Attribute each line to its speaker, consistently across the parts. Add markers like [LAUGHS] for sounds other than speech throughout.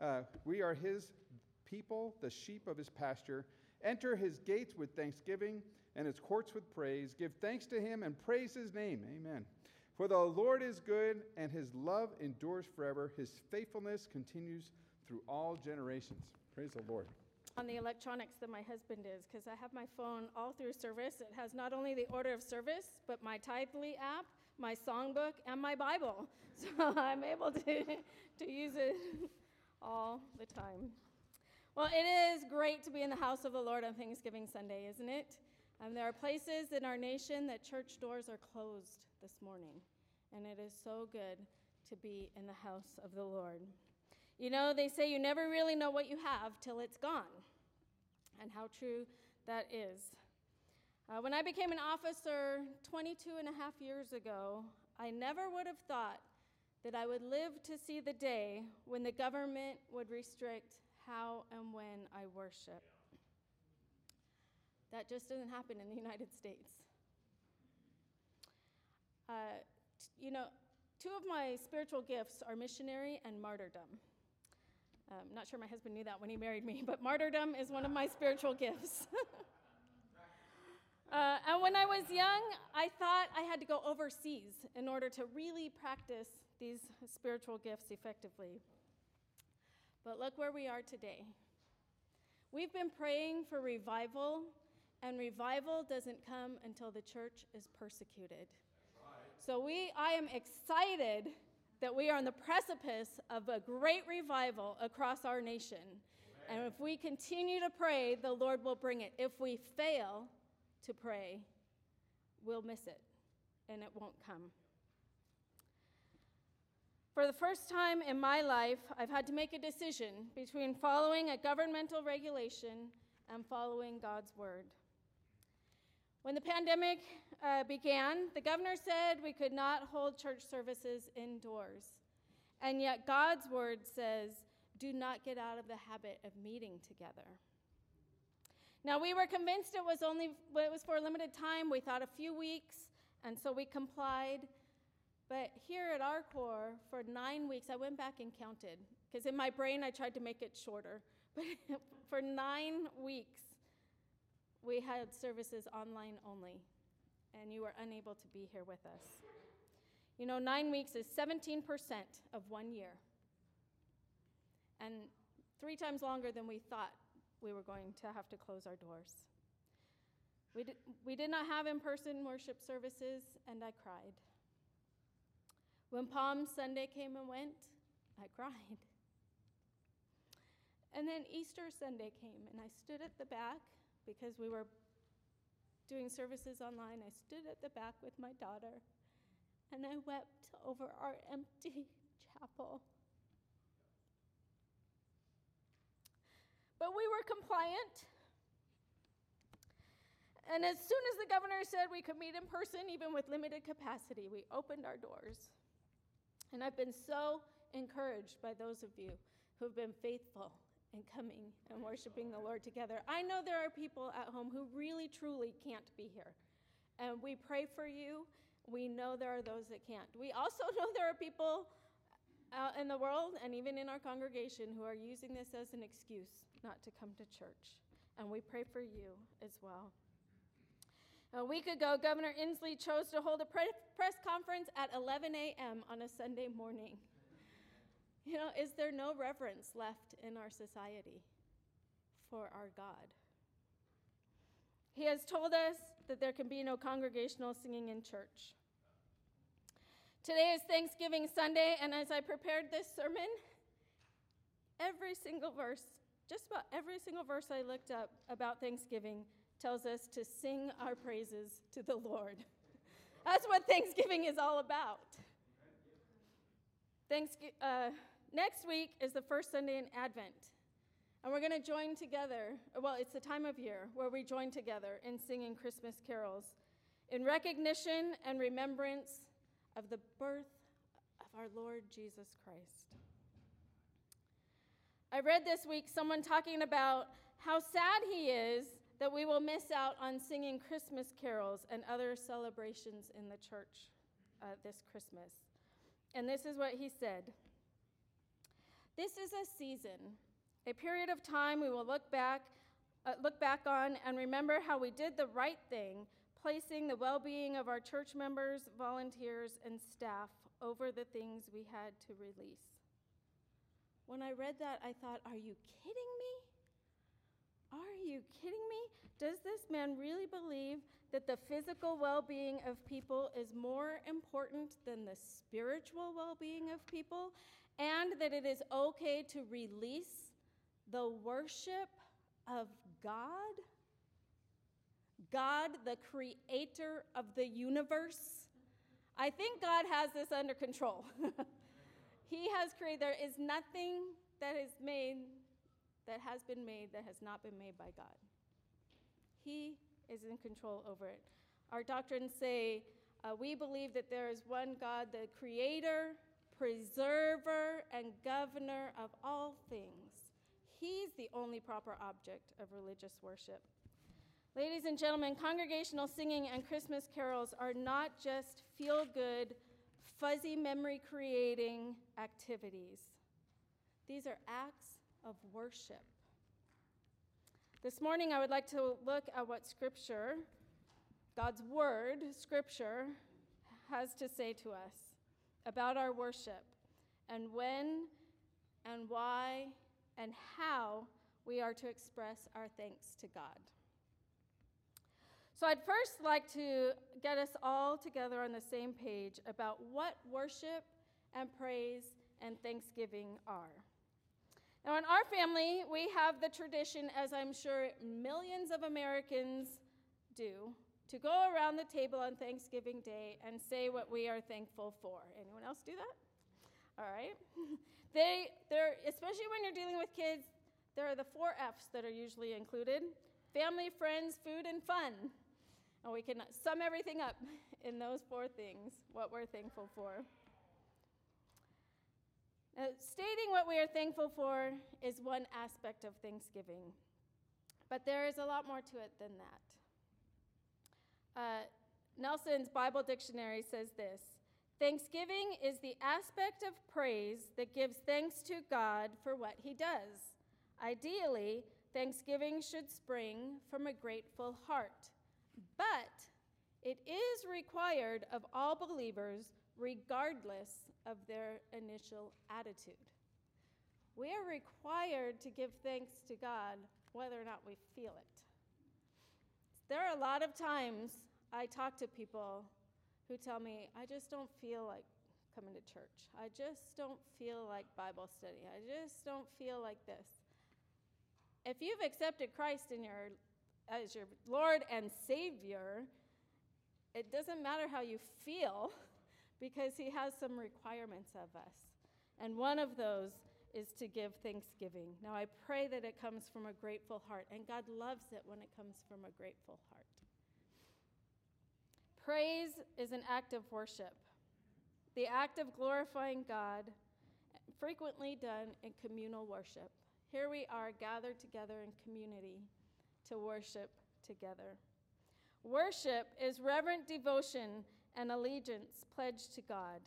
Speaker 1: uh, we are his people, the sheep of his pasture. Enter his gates with thanksgiving and his courts with praise. Give thanks to him and praise his name. Amen. For the Lord is good, and his love endures forever. His faithfulness continues through all generations. Praise the Lord.
Speaker 2: On the electronics that my husband is, because I have my phone all through service. It has not only the order of service, but my Tithely app, my songbook, and my Bible. [LAUGHS] So I'm able to, to use it [LAUGHS] all the time. Well, it is great to be in the house of the Lord on Thanksgiving Sunday, isn't it? Um, there are places in our nation that church doors are closed this morning, and it is so good to be in the house of the Lord. You know, they say you never really know what you have till it's gone, and how true that is. Uh, when I became an officer 22 and a half years ago, I never would have thought that I would live to see the day when the government would restrict how and when I worship. That just doesn't happen in the United States. Uh, t- you know, two of my spiritual gifts are missionary and martyrdom. Um, not sure my husband knew that when he married me, [LAUGHS] but martyrdom is one of my spiritual gifts. [LAUGHS] uh, and when I was young, I thought I had to go overseas in order to really practice these spiritual gifts effectively. But look where we are today. We've been praying for revival, and revival doesn't come until the church is persecuted. So we I am excited that we are on the precipice of a great revival across our nation. And if we continue to pray, the Lord will bring it. If we fail to pray, we'll miss it and it won't come. For the first time in my life, I've had to make a decision between following a governmental regulation and following God's word. When the pandemic uh, began, the governor said we could not hold church services indoors. And yet, God's word says, do not get out of the habit of meeting together. Now, we were convinced it was only it was for a limited time. We thought a few weeks, and so we complied. But here at our core, for nine weeks, I went back and counted, because in my brain I tried to make it shorter. [LAUGHS] But for nine weeks, we had services online only, and you were unable to be here with us. You know, nine weeks is 17% of one year, and three times longer than we thought we were going to have to close our doors. We did, we did not have in person worship services, and I cried. When Palm Sunday came and went, I cried. And then Easter Sunday came, and I stood at the back because we were doing services online. I stood at the back with my daughter, and I wept over our empty [LAUGHS] chapel. But we were compliant. And as soon as the governor said we could meet in person, even with limited capacity, we opened our doors. And I've been so encouraged by those of you who have been faithful in coming and worshiping the Lord together. I know there are people at home who really, truly can't be here. And we pray for you. We know there are those that can't. We also [LAUGHS] know there are people out in the world and even in our congregation who are using this as an excuse not to come to church. And we pray for you as well. A week ago, Governor Inslee chose to hold a press conference at 11 a.m. on a Sunday morning. You know, is there no reverence left in our society for our God? He has told us that there can be no congregational singing in church. Today is Thanksgiving Sunday, and as I prepared this sermon, every single verse, just about every single verse I looked up about Thanksgiving, tells us to sing our praises to the Lord. [LAUGHS] That's what Thanksgiving is all about. Thanksgiving, uh, next week is the first Sunday in Advent. And we're going to join together. Well, it's the time of year where we join together in singing Christmas carols in recognition and remembrance of the birth of our Lord Jesus Christ. I read this week someone talking about how sad he is that we will miss out on singing Christmas carols and other celebrations in the church uh, this Christmas. And this is what he said This is a season, a period of time we will look back, uh, look back on and remember how we did the right thing, placing the well being of our church members, volunteers, and staff over the things we had to release. When I read that, I thought, are you kidding me? Are you kidding me? Does this man really believe that the physical well being of people is more important than the spiritual well being of people? And that it is okay to release the worship of God? God, the creator of the universe? I think God has this under control. [LAUGHS] he has created, there is nothing that is made, that has been made, that has not been made by God. He is in control over it. Our doctrines say uh, we believe that there is one God, the creator, preserver, and governor of all things. He's the only proper object of religious worship. Ladies and gentlemen, congregational singing and Christmas carols are not just feel good, fuzzy memory creating activities. These are acts of worship. This morning, I would like to look at what Scripture, God's Word, Scripture, has to say to us about our worship and when and why and how we are to express our thanks to God. So, I'd first like to get us all together on the same page about what worship and praise and thanksgiving are. Now, in our family, we have the tradition, as I'm sure millions of Americans do, to go around the table on Thanksgiving Day and say what we are thankful for. Anyone else do that? All right. [LAUGHS] They, they're, especially when you're dealing with kids, there are the four F's that are usually included family, friends, food, and fun. And we can sum everything up in those four things, what we're thankful for. Now, stating what we are thankful for is one aspect of Thanksgiving, but there is a lot more to it than that. Uh, Nelson's Bible Dictionary says this Thanksgiving is the aspect of praise that gives thanks to God for what he does. Ideally, thanksgiving should spring from a grateful heart. But it is required of all believers, regardless of their initial attitude. We are required to give thanks to God whether or not we feel it. There are a lot of times I talk to people who tell me, I just don't feel like coming to church. I just don't feel like Bible study. I just don't feel like this. If you've accepted Christ in your as your Lord and Savior, it doesn't matter how you feel [LAUGHS] because He has some requirements of us. And one of those is to give thanksgiving. Now, I pray that it comes from a grateful heart, and God loves it when it comes from a grateful heart. Praise is an act of worship, the act of glorifying God, frequently done in communal worship. Here we are gathered together in community to worship together. Worship is reverent devotion and allegiance pledged to God.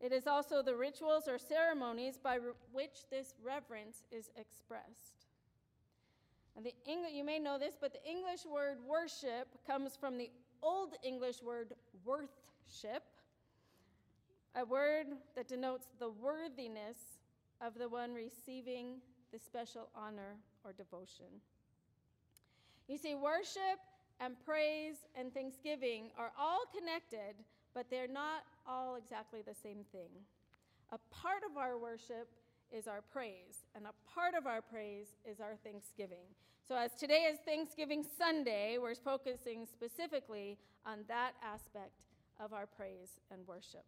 Speaker 2: It is also the rituals or ceremonies by which this reverence is expressed. And the English, you may know this, but the English word worship comes from the Old English word worthship, a word that denotes the worthiness of the one receiving the special honor or devotion. You see, worship and praise and thanksgiving are all connected, but they're not all exactly the same thing. A part of our worship is our praise, and a part of our praise is our thanksgiving. So, as today is Thanksgiving Sunday, we're focusing specifically on that aspect of our praise and worship.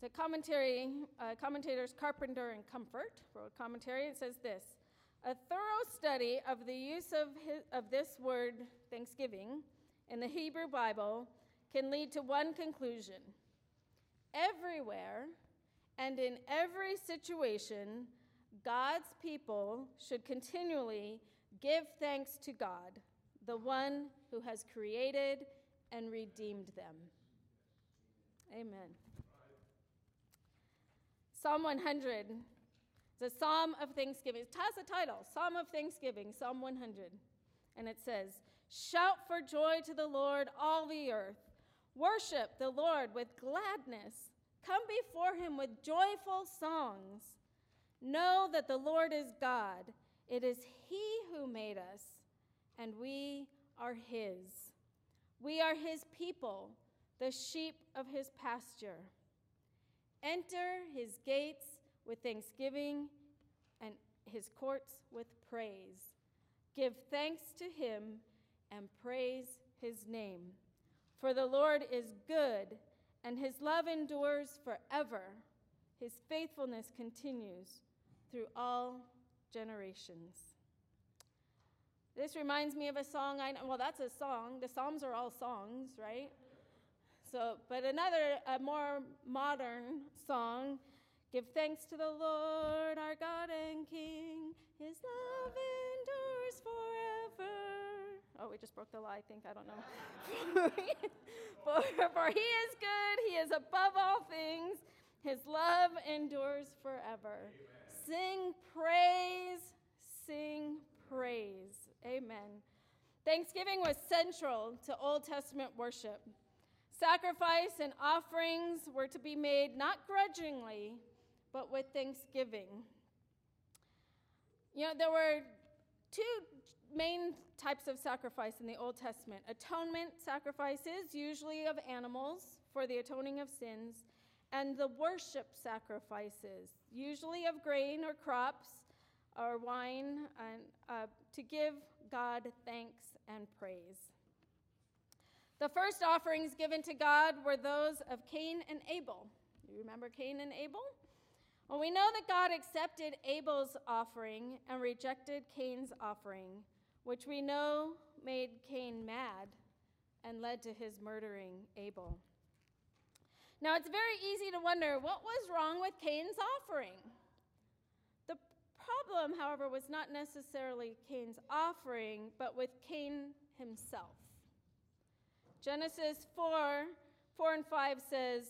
Speaker 2: The commentary, uh, commentators Carpenter and Comfort wrote a commentary. It says this a thorough study of the use of, his, of this word, thanksgiving, in the Hebrew Bible can lead to one conclusion. Everywhere and in every situation, God's people should continually give thanks to God, the one who has created and redeemed them. Amen. Psalm 100 is a psalm of thanksgiving. It has a title Psalm of Thanksgiving, Psalm 100. And it says, Shout for joy to the Lord, all the earth. Worship the Lord with gladness. Come before him with joyful songs. Know that the Lord is God. It is he who made us, and we are his. We are his people, the sheep of his pasture. Enter his gates with thanksgiving and his courts with praise. Give thanks to him and praise his name. For the Lord is good, and his love endures forever. His faithfulness continues through all generations. This reminds me of a song I know. Well, that's a song. The Psalms are all songs, right? So, but another, a more modern song Give thanks to the Lord our God and King. His love endures forever. Oh, we just broke the lie, I think. I don't know. [LAUGHS] for, for he is good, he is above all things. His love endures forever. Amen. Sing praise, sing praise. Amen. Thanksgiving was central to Old Testament worship. Sacrifice and offerings were to be made not grudgingly, but with thanksgiving. You know, there were two main types of sacrifice in the Old Testament atonement sacrifices, usually of animals for the atoning of sins, and the worship sacrifices, usually of grain or crops or wine, and, uh, to give God thanks and praise. The first offerings given to God were those of Cain and Abel. You remember Cain and Abel? Well, we know that God accepted Abel's offering and rejected Cain's offering, which we know made Cain mad and led to his murdering Abel. Now, it's very easy to wonder what was wrong with Cain's offering? The problem, however, was not necessarily Cain's offering, but with Cain himself. Genesis 4 4 and 5 says,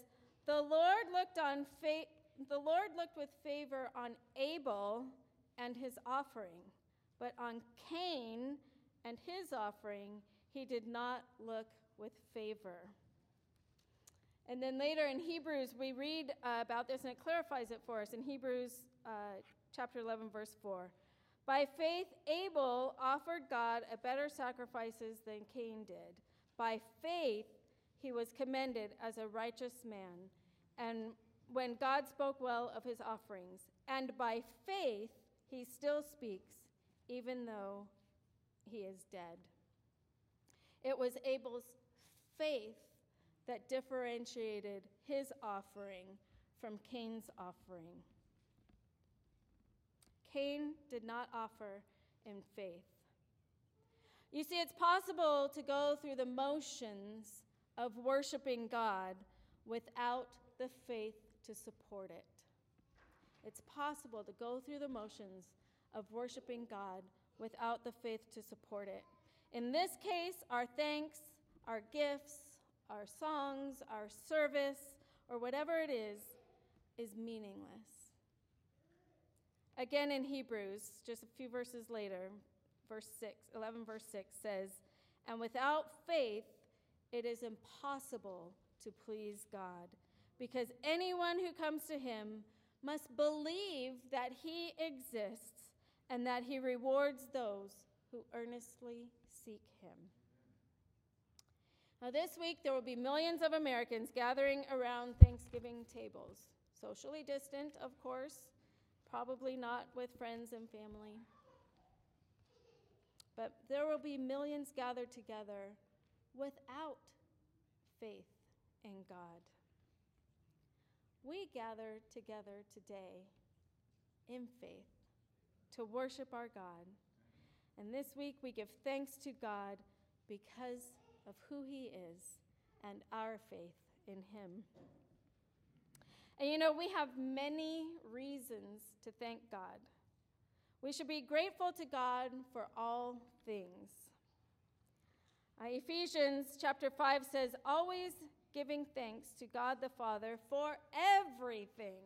Speaker 2: The Lord looked on fa- the Lord looked with favor on Abel and his offering, but on Cain and his offering he did not look with favor. And then later in Hebrews, we read uh, about this and it clarifies it for us in Hebrews uh, chapter 11, verse 4. By faith, Abel offered God a better sacrifices than Cain did. By faith, he was commended as a righteous man. And when God spoke well of his offerings, and by faith, he still speaks, even though he is dead. It was Abel's faith that differentiated his offering from Cain's offering. Cain did not offer in faith. You see, it's possible to go through the motions of worshiping God without the faith to support it. It's possible to go through the motions of worshiping God without the faith to support it. In this case, our thanks, our gifts, our songs, our service, or whatever it is, is meaningless. Again in Hebrews, just a few verses later, verse 6, 11 verse 6 says, "And without faith it is impossible to please God, because anyone who comes to him must believe that he exists and that he rewards those who earnestly seek him." Now, this week, there will be millions of Americans gathering around Thanksgiving tables, socially distant, of course, probably not with friends and family. But there will be millions gathered together without faith in God. We gather together today in faith to worship our God. And this week we give thanks to God because of who He is and our faith in Him. And you know, we have many reasons to thank God. We should be grateful to God for all things. Uh, Ephesians chapter 5 says, always giving thanks to God the Father for everything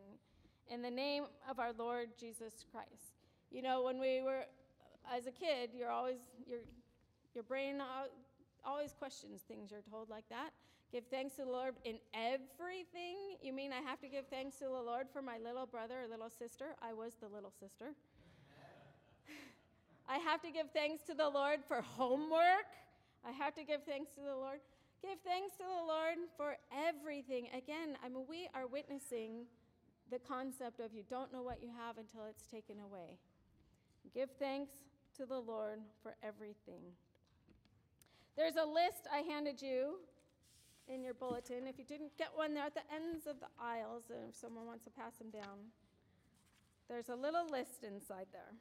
Speaker 2: in the name of our Lord Jesus Christ. You know, when we were, as a kid, you're always, your, your brain always questions things you're told like that. Give thanks to the Lord in everything. You mean I have to give thanks to the Lord for my little brother or little sister? I was the little sister. [LAUGHS] I have to give thanks to the Lord for homework. I have to give thanks to the Lord. Give thanks to the Lord for everything. Again, I mean, we are witnessing the concept of you don't know what you have until it's taken away. Give thanks to the Lord for everything. There's a list I handed you in your bulletin. If you didn't get one, they're at the ends of the aisles, and if someone wants to pass them down, there's a little list inside there.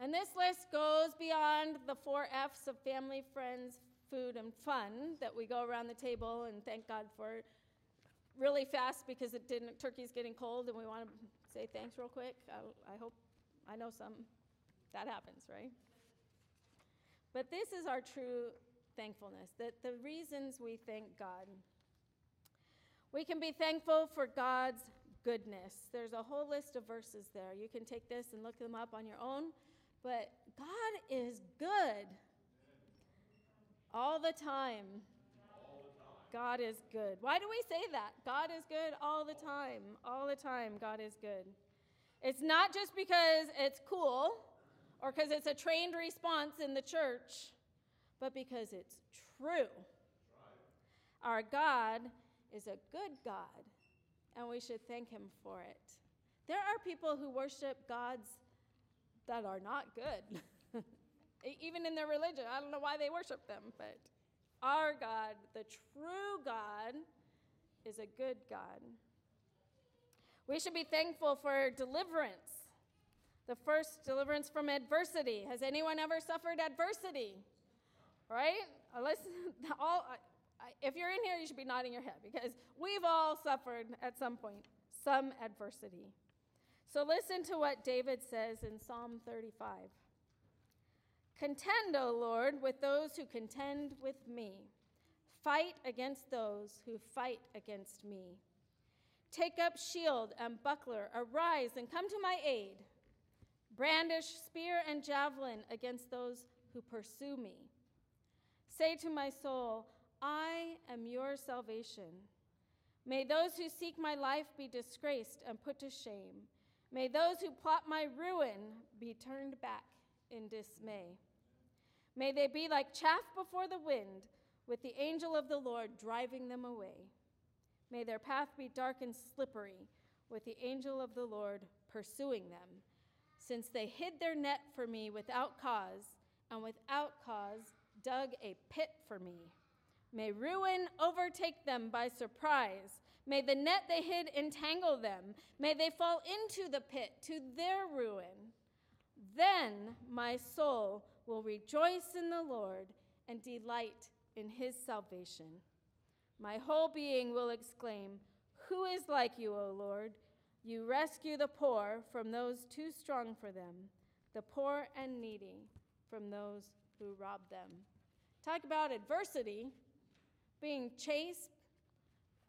Speaker 2: And this list goes beyond the four F's of family, friends, food, and fun that we go around the table and thank God for really fast because it didn't, turkey's getting cold and we want to say thanks real quick. I, I hope, I know some, that happens, right? But this is our true thankfulness, that the reasons we thank God. We can be thankful for God's goodness. There's a whole list of verses there. You can take this and look them up on your own. But God is good all the time. God is good. Why do we say that? God is good all the time. All the time, God is good. It's not just because it's cool or because it's a trained response in the church, but because it's true. Our God is a good God, and we should thank Him for it. There are people who worship gods that are not good, [LAUGHS] even in their religion. I don't know why they worship them, but our God, the true God, is a good God. We should be thankful for deliverance. The first deliverance from adversity. Has anyone ever suffered adversity? Right? Uh, listen, [LAUGHS] all, if you're in here, you should be nodding your head because we've all suffered at some point some adversity. So listen to what David says in Psalm 35 Contend, O Lord, with those who contend with me. Fight against those who fight against me. Take up shield and buckler, arise and come to my aid. Brandish spear and javelin against those who pursue me. Say to my soul, I am your salvation. May those who seek my life be disgraced and put to shame. May those who plot my ruin be turned back in dismay. May they be like chaff before the wind, with the angel of the Lord driving them away. May their path be dark and slippery, with the angel of the Lord pursuing them, since they hid their net for me without cause, and without cause dug a pit for me. May ruin overtake them by surprise May the net they hid entangle them. May they fall into the pit to their ruin. Then my soul will rejoice in the Lord and delight in his salvation. My whole being will exclaim, Who is like you, O Lord? You rescue the poor from those too strong for them, the poor and needy from those who rob them. Talk about adversity, being chased,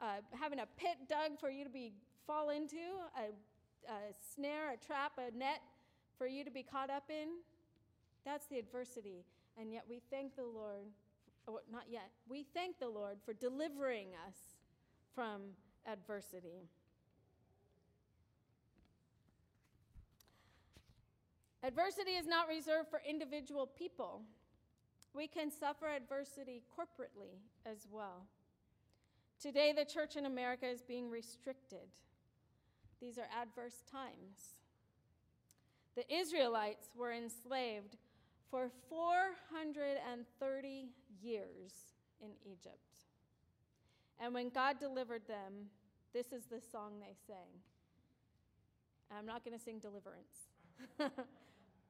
Speaker 2: uh, having a pit dug for you to be fall into, a, a snare, a trap, a net for you to be caught up in. That's the adversity. And yet we thank the Lord, or oh, not yet, we thank the Lord for delivering us from adversity. Adversity is not reserved for individual people. We can suffer adversity corporately as well. Today, the church in America is being restricted. These are adverse times. The Israelites were enslaved for 430 years in Egypt. And when God delivered them, this is the song they sang. I'm not going to sing deliverance, [LAUGHS]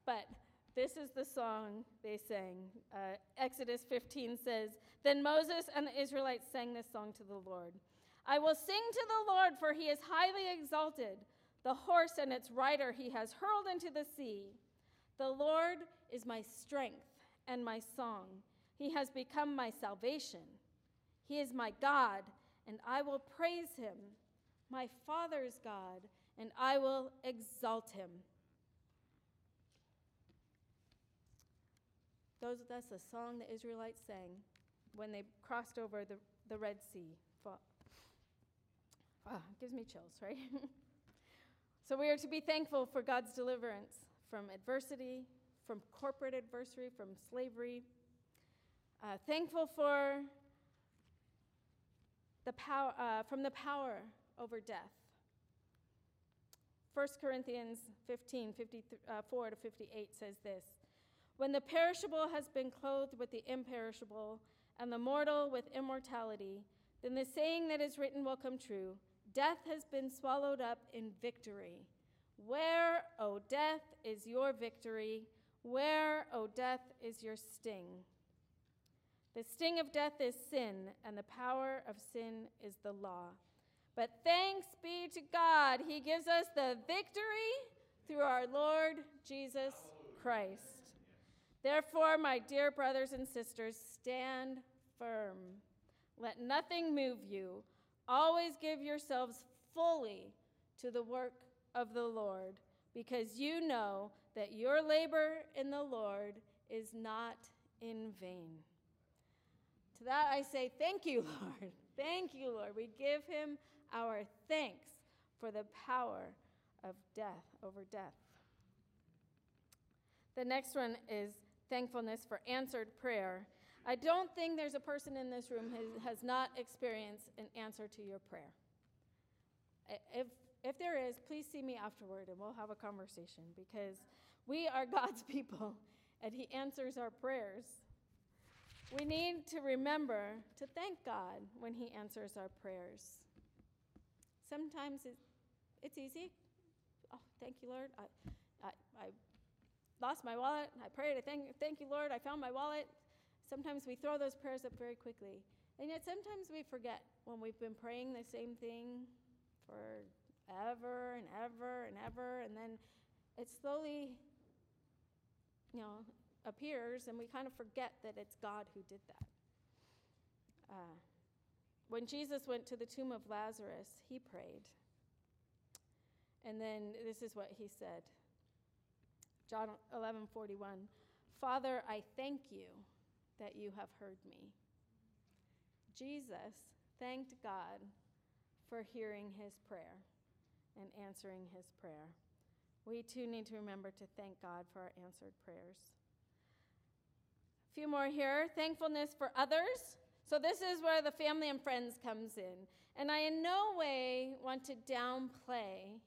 Speaker 2: but this is the song they sang. Uh, Exodus 15 says, Then Moses and the Israelites sang this song to the Lord I will sing to the Lord, for he is highly exalted. The horse and its rider he has hurled into the sea. The Lord is my strength and my song. He has become my salvation. He is my God, and I will praise him, my father's God, and I will exalt him. Those, that's the song the Israelites sang when they crossed over the, the Red Sea. Oh, gives me chills, right? [LAUGHS] so we are to be thankful for God's deliverance from adversity, from corporate adversity, from slavery. Uh, thankful for the power, uh, from the power over death. 1 Corinthians 15, 54 uh, to 58 says this When the perishable has been clothed with the imperishable, and the mortal with immortality, then the saying that is written will come true Death has been swallowed up in victory. Where, O death, is your victory? Where, O death, is your sting? The sting of death is sin, and the power of sin is the law. But thanks be to God, He gives us the victory through our Lord Jesus Christ. Therefore, my dear brothers and sisters, stand firm. Let nothing move you. Always give yourselves fully to the work of the Lord, because you know that your labor in the Lord is not in vain. To that I say, Thank you, [LAUGHS] Lord. Thank you, Lord. We give him our thanks for the power of death over death. The next one is thankfulness for answered prayer. I don't think there's a person in this room who has not experienced an answer to your prayer. If, if there is, please see me afterward and we'll have a conversation because we are [LAUGHS] God's people and He answers our prayers. We need to remember to thank God when He answers our prayers. Sometimes it's easy. Oh, thank you, Lord. I, I, I lost my wallet. I prayed. I thank, thank you, Lord. I found my wallet. Sometimes we throw those prayers up very quickly. And yet sometimes we forget when we've been praying the same thing for ever and ever and ever, and then it slowly, you know, appears, and we kind of forget that it's God who did that. Uh, when Jesus went to the tomb of Lazarus, he prayed. And then this is what he said. John 11:41. Father, I thank you that you have heard me. Jesus thanked God for hearing his prayer and answering his prayer. We too need to remember to thank God for our answered prayers. A few more here. Thankfulness for others. So this is where the family and friends comes in. And I in no way want to downplay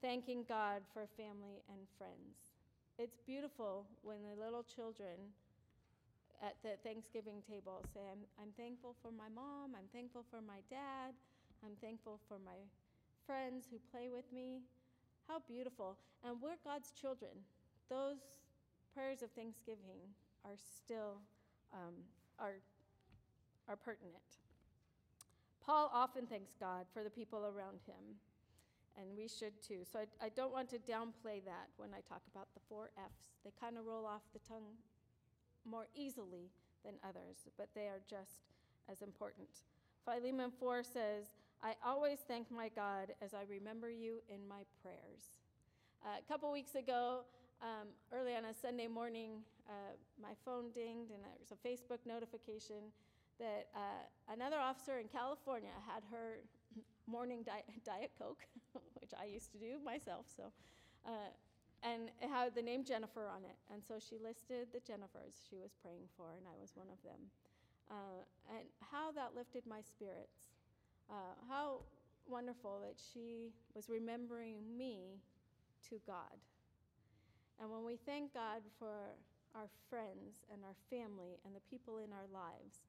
Speaker 2: thanking God for family and friends. It's beautiful when the little children at the Thanksgiving table say, I'm, I'm thankful for my mom, I'm thankful for my dad, I'm thankful for my friends who play with me. How beautiful. And we're God's children. Those prayers of thanksgiving are still um, are are pertinent. Paul often thanks God for the people around him, and we should too. So I, I don't want to downplay that when I talk about the four F's. They kind of roll off the tongue more easily than others, but they are just as important. Philemon 4 says, I always thank my God as I remember you in my prayers. Uh, a couple weeks ago, um, early on a Sunday morning, uh, my phone dinged and there was a Facebook notification that uh, another officer in California had her [CLEARS THROAT] morning di- [LAUGHS] Diet Coke, [LAUGHS] which I used to do myself, so, uh, and it had the name Jennifer on it. And so she listed the Jennifers she was praying for, and I was one of them. Uh, and how that lifted my spirits. Uh, how wonderful that she was remembering me to God. And when we thank God for our friends and our family and the people in our lives,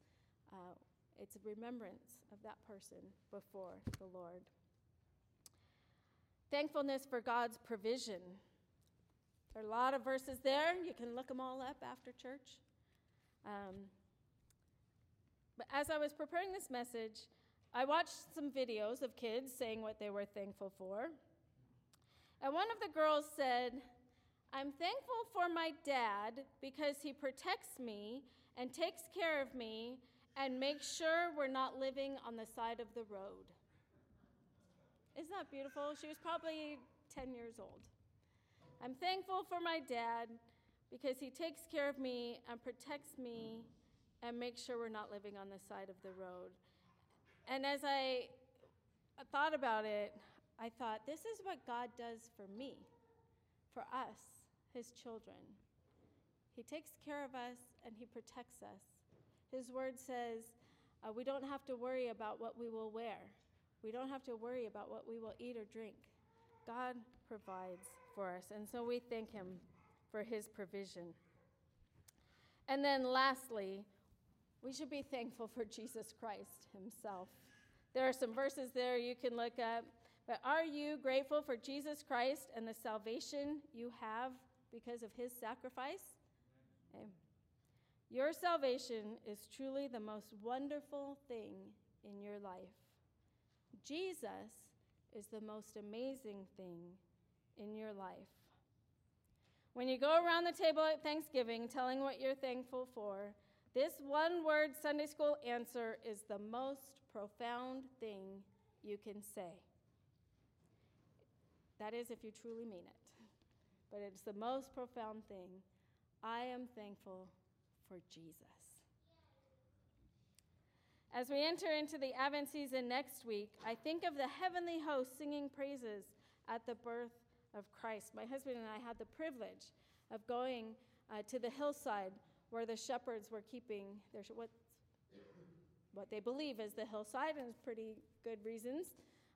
Speaker 2: uh, it's a remembrance of that person before the Lord. Thankfulness for God's provision. There are a lot of verses there. You can look them all up after church. Um, but as I was preparing this message, I watched some videos of kids saying what they were thankful for. And one of the girls said, I'm thankful for my dad because he protects me and takes care of me and makes sure we're not living on the side of the road. Isn't that beautiful? She was probably 10 years old. I'm thankful for my dad because he takes care of me and protects me and makes sure we're not living on the side of the road. And as I thought about it, I thought, this is what God does for me, for us, his children. He takes care of us and he protects us. His word says uh, we don't have to worry about what we will wear, we don't have to worry about what we will eat or drink. God provides for us. And so we thank him for his provision. And then lastly, we should be thankful for Jesus Christ himself. There are some verses there you can look up. But are you grateful for Jesus Christ and the salvation you have because of his sacrifice? Okay. Your salvation is truly the most wonderful thing in your life. Jesus is the most amazing thing in your life. When you go around the table at Thanksgiving telling what you're thankful for, this one word Sunday school answer is the most profound thing you can say. That is, if you truly mean it. But it's the most profound thing. I am thankful for Jesus. As we enter into the Advent season next week, I think of the heavenly host singing praises at the birth of Christ. My husband and I had the privilege of going uh, to the hillside where the shepherds were keeping their, what, what they believe is the hillside, and pretty good reasons.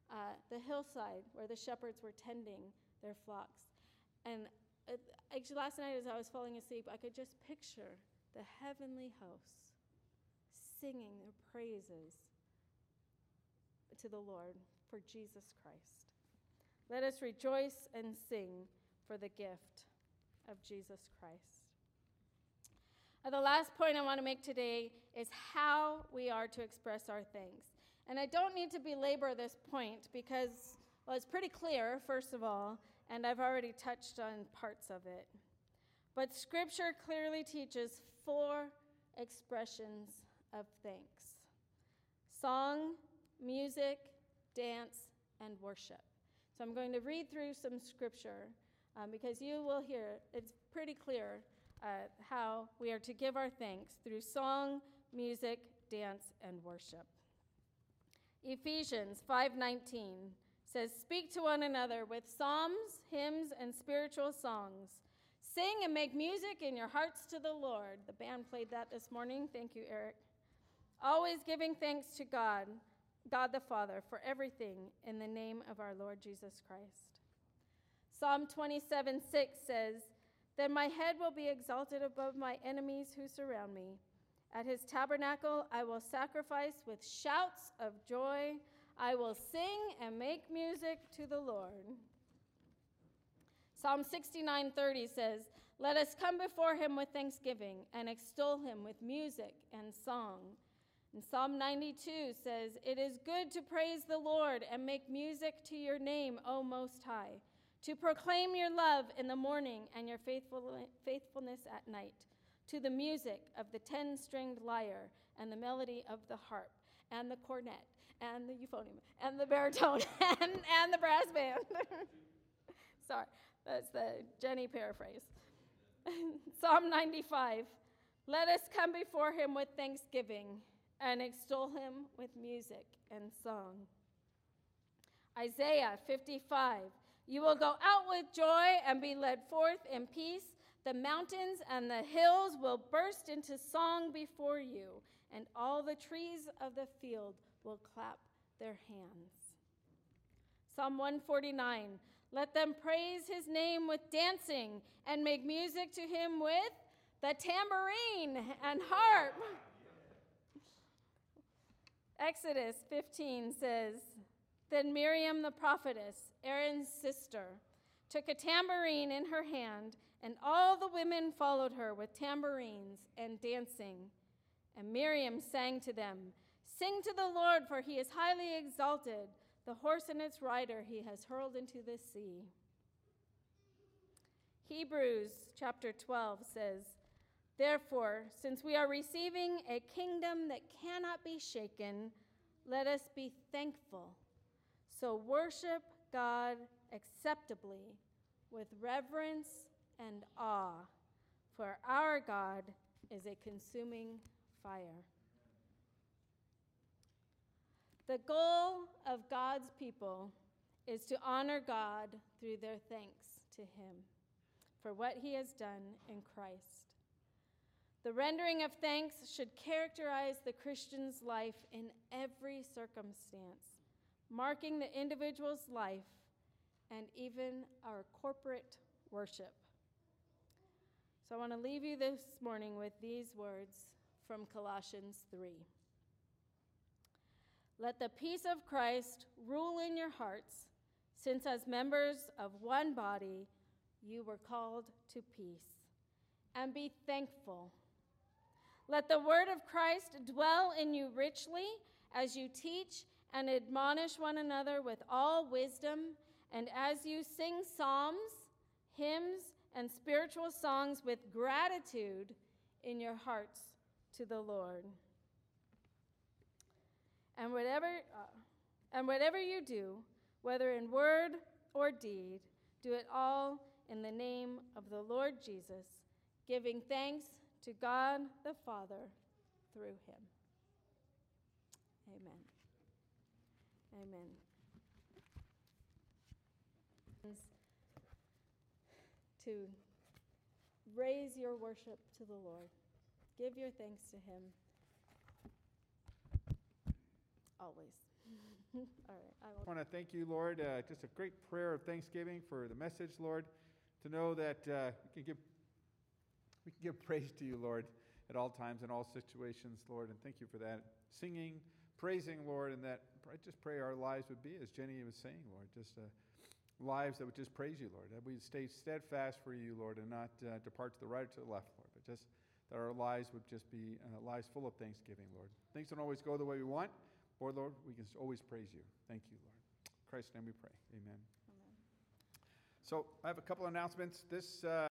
Speaker 2: Uh, the hillside where the shepherds were tending their flocks. And uh, actually, last night as I was falling asleep, I could just picture the heavenly hosts singing their praises to the Lord for Jesus Christ. Let us rejoice and sing for the gift of Jesus Christ. The last point I want to make today is how we are to express our thanks. And I don't need to belabor this point because, well, it's pretty clear, first of all, and I've already touched on parts of it. But Scripture clearly teaches four expressions of thanks song, music, dance, and worship. So I'm going to read through some scripture um, because you will hear it's pretty clear uh, how we are to give our thanks through song, music, dance, and worship. Ephesians 5:19 says, "Speak to one another with psalms, hymns, and spiritual songs. Sing and make music in your hearts to the Lord." The band played that this morning. Thank you, Eric. Always giving thanks to God God the Father for everything in the name of our Lord Jesus Christ. Psalm 27 6 says, Then my head will be exalted above my enemies who surround me. At his tabernacle I will sacrifice with shouts of joy. I will sing and make music to the Lord. Psalm 69:30 says, "Let us come before him with thanksgiving and extol him with music and song." And Psalm 92 says, It is good to praise the Lord and make music to your name, O Most High, to proclaim your love in the morning and your faithful, faithfulness at night, to the music of the ten stringed lyre and the melody of the harp and the cornet and the euphonium and the baritone [LAUGHS] and, and the brass band. [LAUGHS] Sorry, that's the Jenny paraphrase. [LAUGHS] Psalm 95 Let us come before him with thanksgiving and extol him with music and song. Isaiah 55 You will go out with joy and be led forth in peace. The mountains and the hills will burst into song before you, and all the trees of the field will clap their hands. Psalm 149 Let them praise his name with dancing and make music to him with the tambourine and harp. Exodus 15 says, Then Miriam the prophetess, Aaron's sister, took a tambourine in her hand, and all the women followed her with tambourines and dancing. And Miriam sang to them, Sing to the Lord, for he is highly exalted. The horse and its rider he has hurled into the sea. Hebrews chapter 12 says, Therefore, since we are receiving a kingdom that cannot be shaken, let us be thankful. So worship God acceptably with reverence and awe, for our God is a consuming fire. The goal of God's people is to honor God through their thanks to Him for what He has done in Christ. The rendering of thanks should characterize the Christian's life in every circumstance, marking the individual's life and even our corporate worship. So I want to leave you this morning with these words from Colossians 3. Let the peace of Christ rule in your hearts, since as members of one body you were called to peace. And be thankful. Let the word of Christ dwell in you richly as you teach and admonish one another with all wisdom, and as you sing psalms, hymns, and spiritual songs with gratitude in your hearts to the Lord. And whatever, uh, and whatever you do, whether in word or deed, do it all in the name of the Lord Jesus, giving thanks to God the Father through him. Amen. Amen. To raise your worship to the Lord, give your thanks to him always. [LAUGHS] All right, I will.
Speaker 1: I want to thank you, Lord. Uh, just a great prayer of thanksgiving for the message, Lord. To know that uh, we can give we can give praise to you, Lord, at all times in all situations, Lord. And thank you for that. Singing, praising, Lord, and that I just pray our lives would be, as Jenny was saying, Lord, just uh, lives that would just praise you, Lord. That we'd stay steadfast for you, Lord, and not uh, depart to the right or to the left, Lord, but just that our lives would just be uh, lives full of thanksgiving, Lord. Things don't always go the way we want. Or, Lord, we can always praise you. Thank you, Lord. In Christ's name we pray. Amen.
Speaker 2: Amen.
Speaker 1: So I have a couple announcements. This uh,